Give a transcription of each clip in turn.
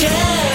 Yeah.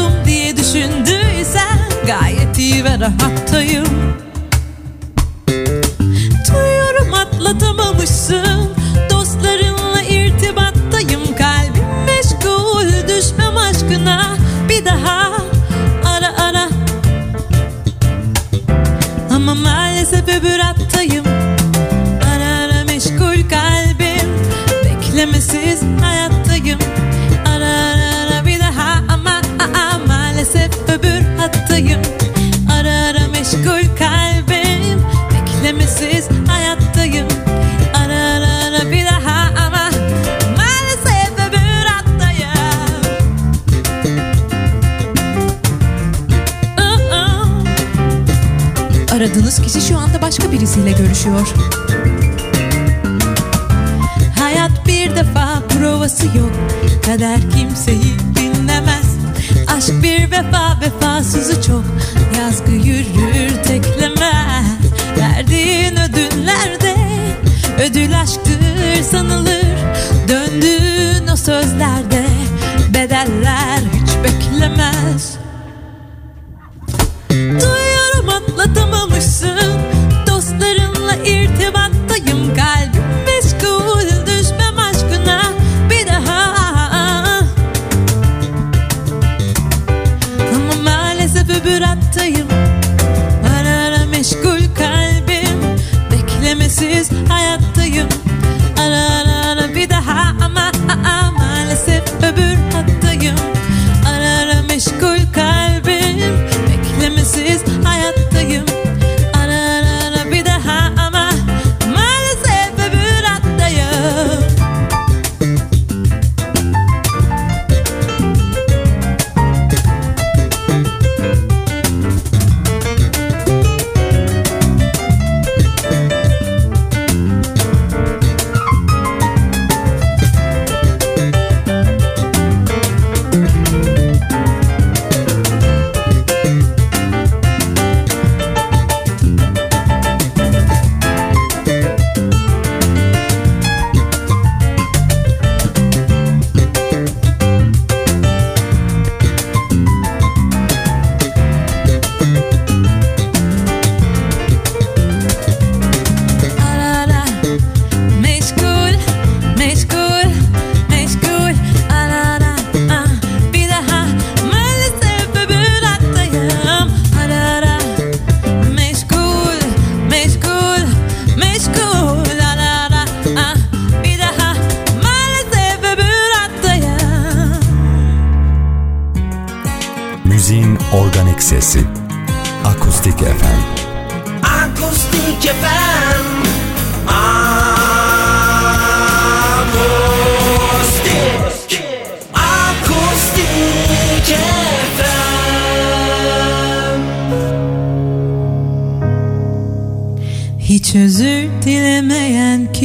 Mutsuzum diye düşündüysen Gayet iyi ve rahattayım. Duyuyorum atlatamamışsın. Dostlarınla irtibattayım. Kalbim meşgul. Düşmem aşkına. Bir daha ara ara. Ama maalesef öbür hattayım Ara ara meşgul kalbim. Beklemesiz hayattayım hattayım Ara ara meşgul kalbim Beklemesiz hayattayım Ara ara ara bir daha ama Maalesef öbür hattayım Aa. Aradığınız kişi şu anda başka birisiyle görüşüyor. Hayat bir defa provası yok Kader kimseyi Aşk bir vefa vefasızı çok. Yazgı yürür teklemez Verdiğin ödüllerde Ödül aşktır sanılır. Döndüğün o sözlerde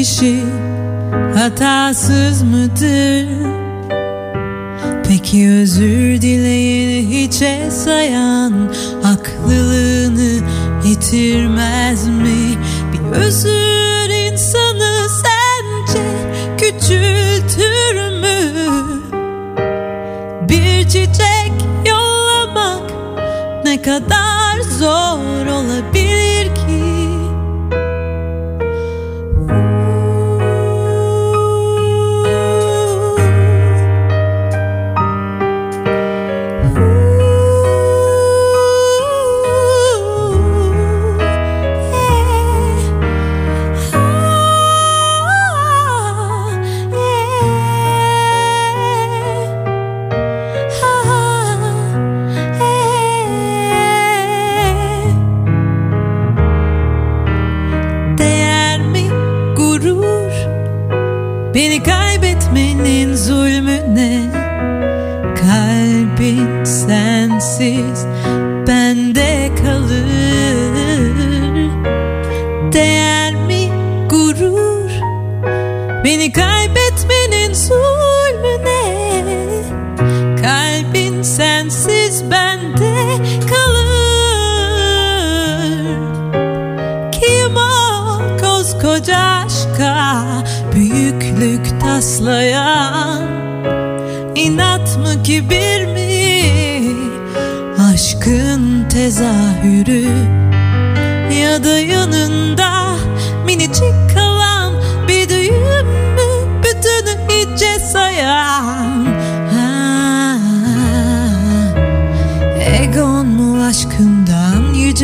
kişi hatasız mıdır? Peki özür dileyeni hiçe sayan haklılığını yitirmez mi? Bir özür insanı sence küçültür mü? Bir çiçek yollamak ne kadar zor olabilir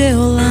still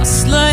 just like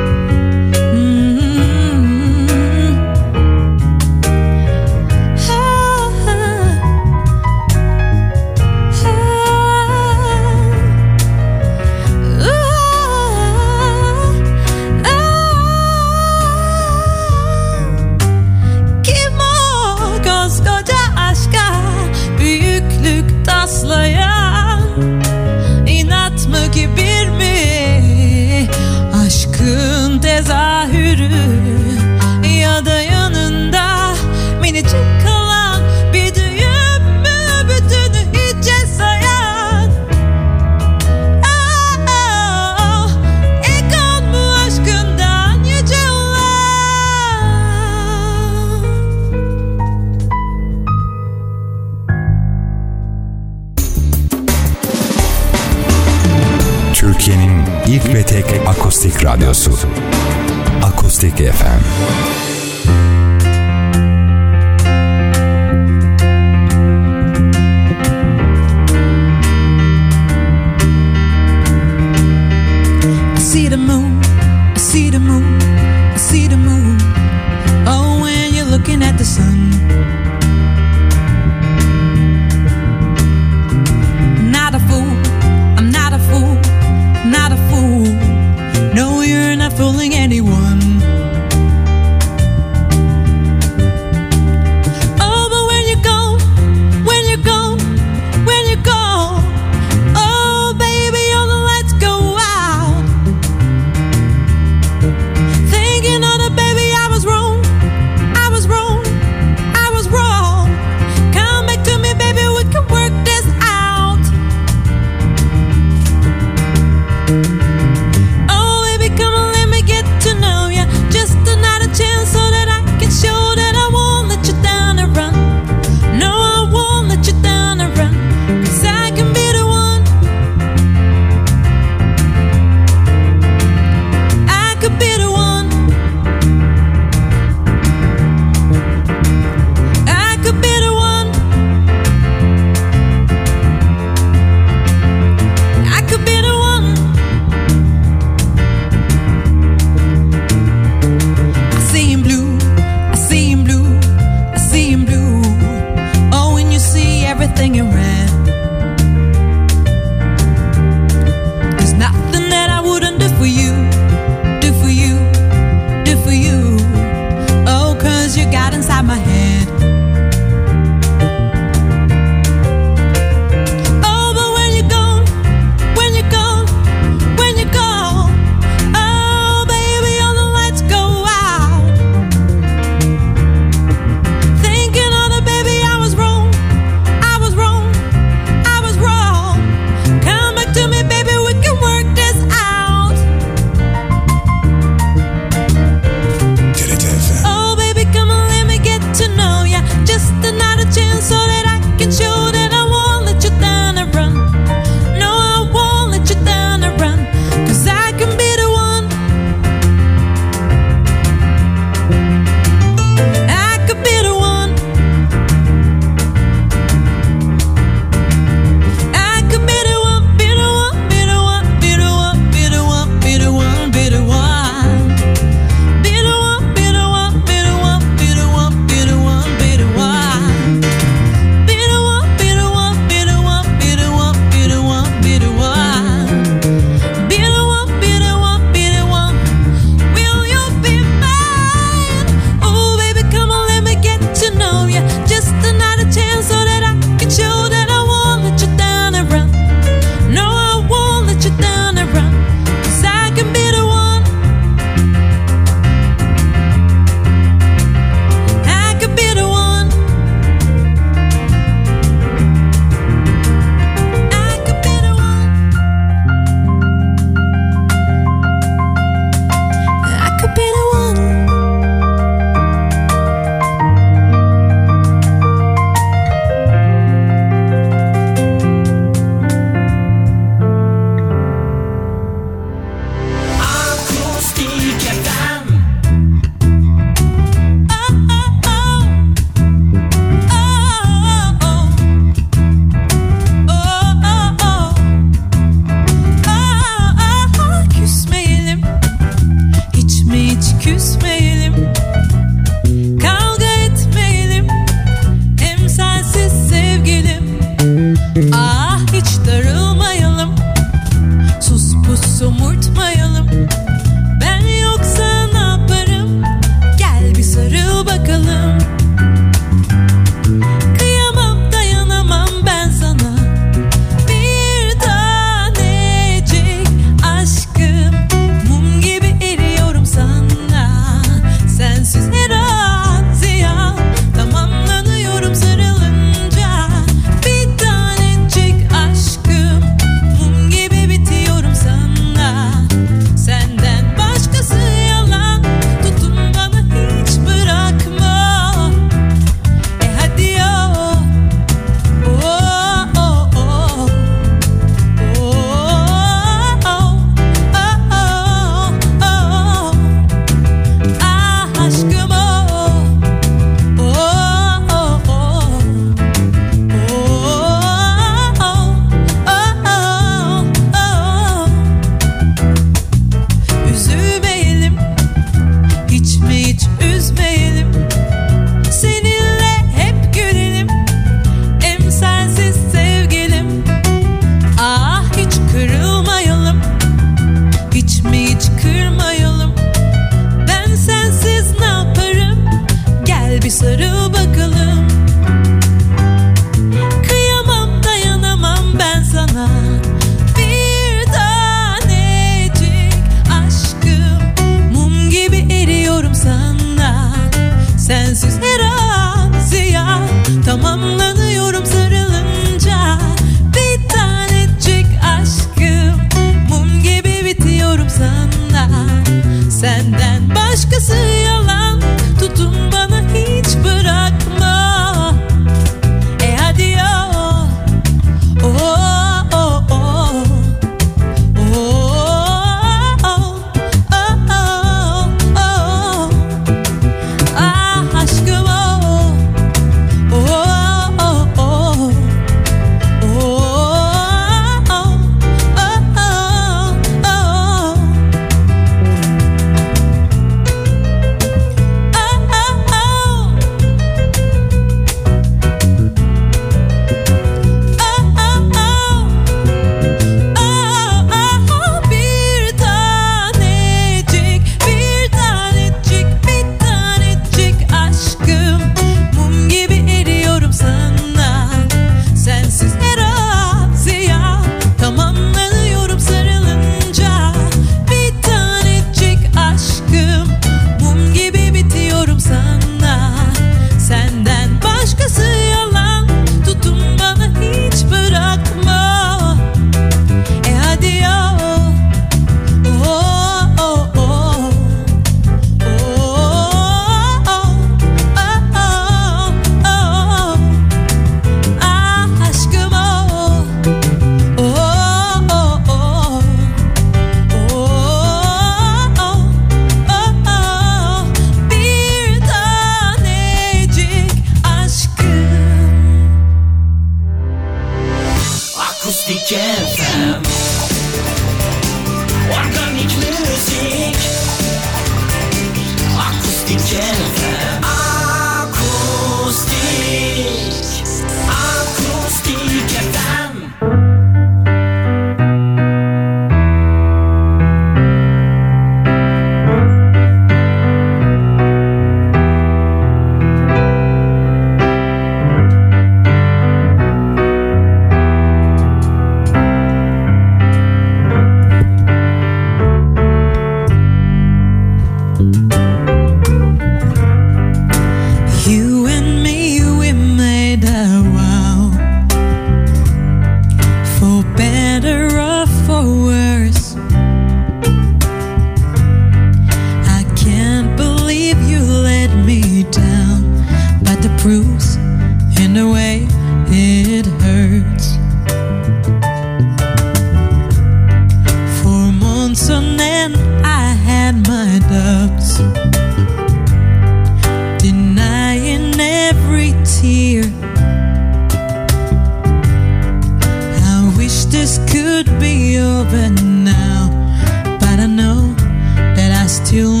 tune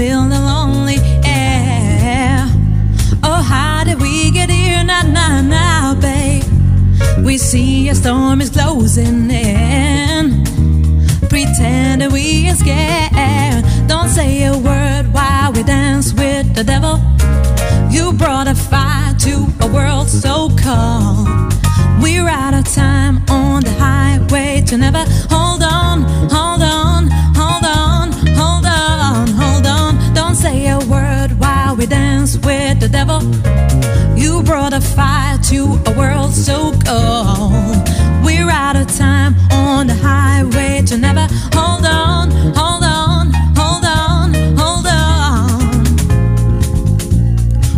fill the lonely air. Oh, how did we get here? Nah, nah, nah, babe. We see a storm is closing in. Pretend that we are scared. Don't say a word while we dance with the devil. You brought a fire to a world so cold. We're out of time on the highway to never devil. You brought a fire to a world so cold. We're out of time on the highway to never hold on, hold on, hold on, hold on.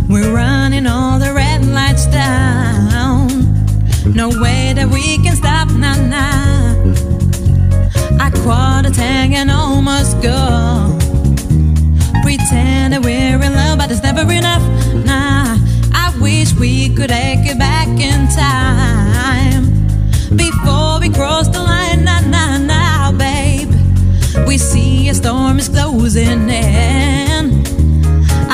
We're running all the red lights down. No way that we can stop, nah, nah. I caught a tank and almost go. Pretend that we're in love, but it's never enough, we could take it back in time. Before we cross the line, nah, nah, nah, babe. We see a storm is closing in.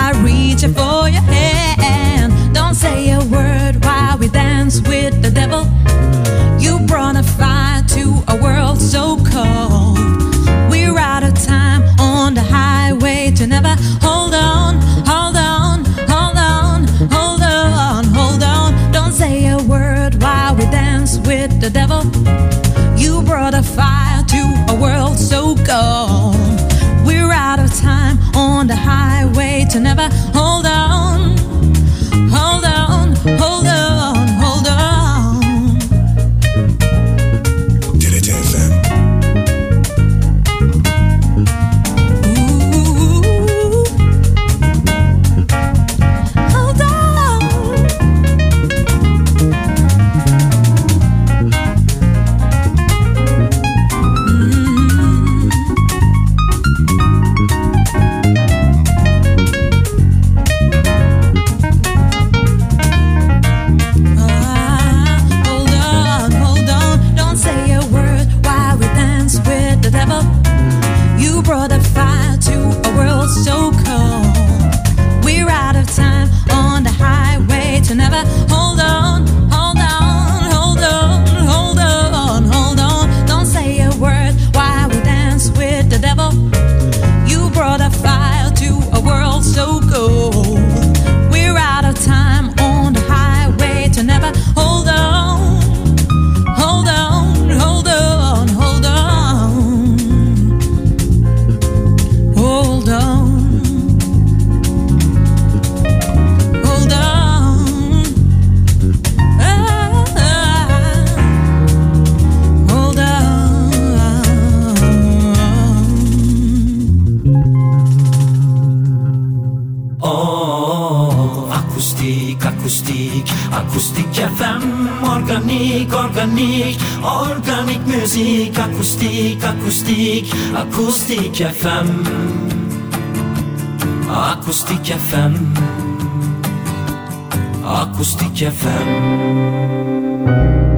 I reach out for your hand. Don't say a word while we dance with the devil. You brought a fire to a world so cold. We're out of time on the highway to never hold on, the devil. You brought a fire acoustique, acoustique FM. Acoustique femme, Acoustique femme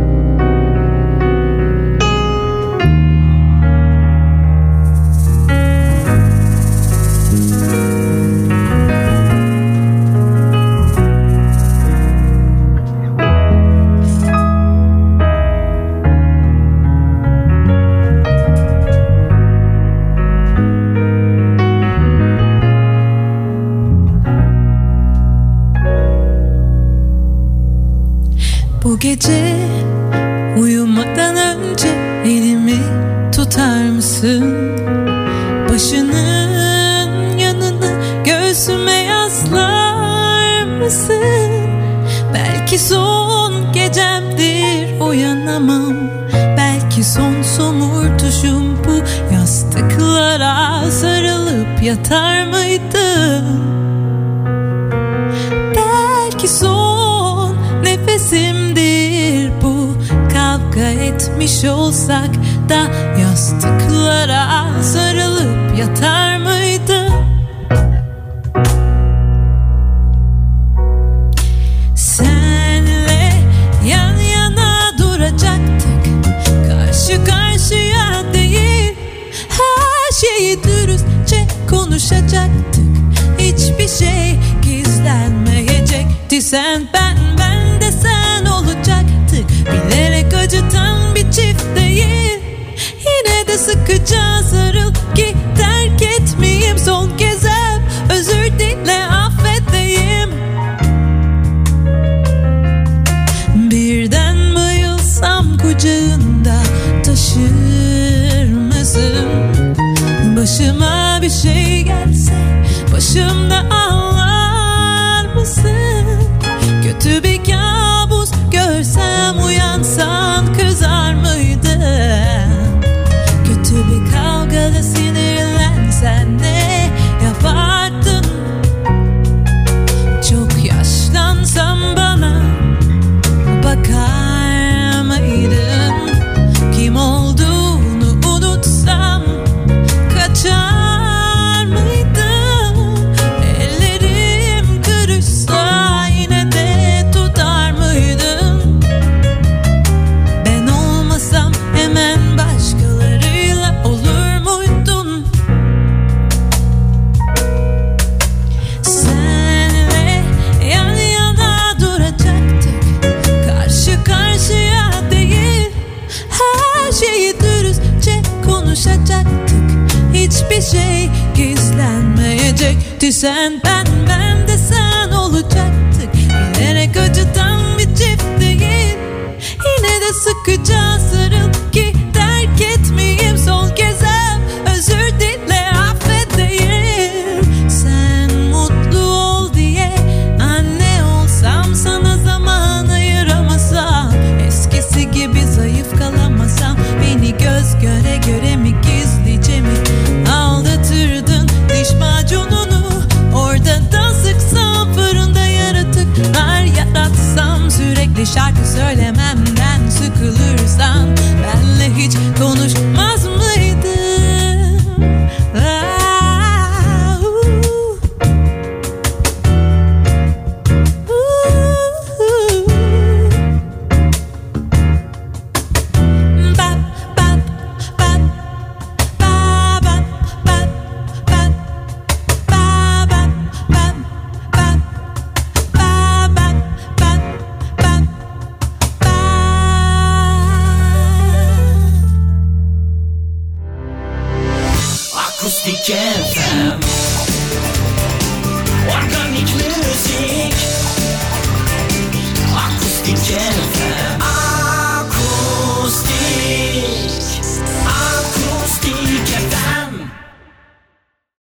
konuşacaktık Hiçbir şey gizlenmeyecekti. Sen ben ben de sen olacaktık. Bilerek acıtan bir çift değil. Yine de sıkıca sarıl ki terk etmeyeyim Son kez hep. Özür dile affet deyim. Birden bayılsam kucağında taşır mısın? Başım şimdi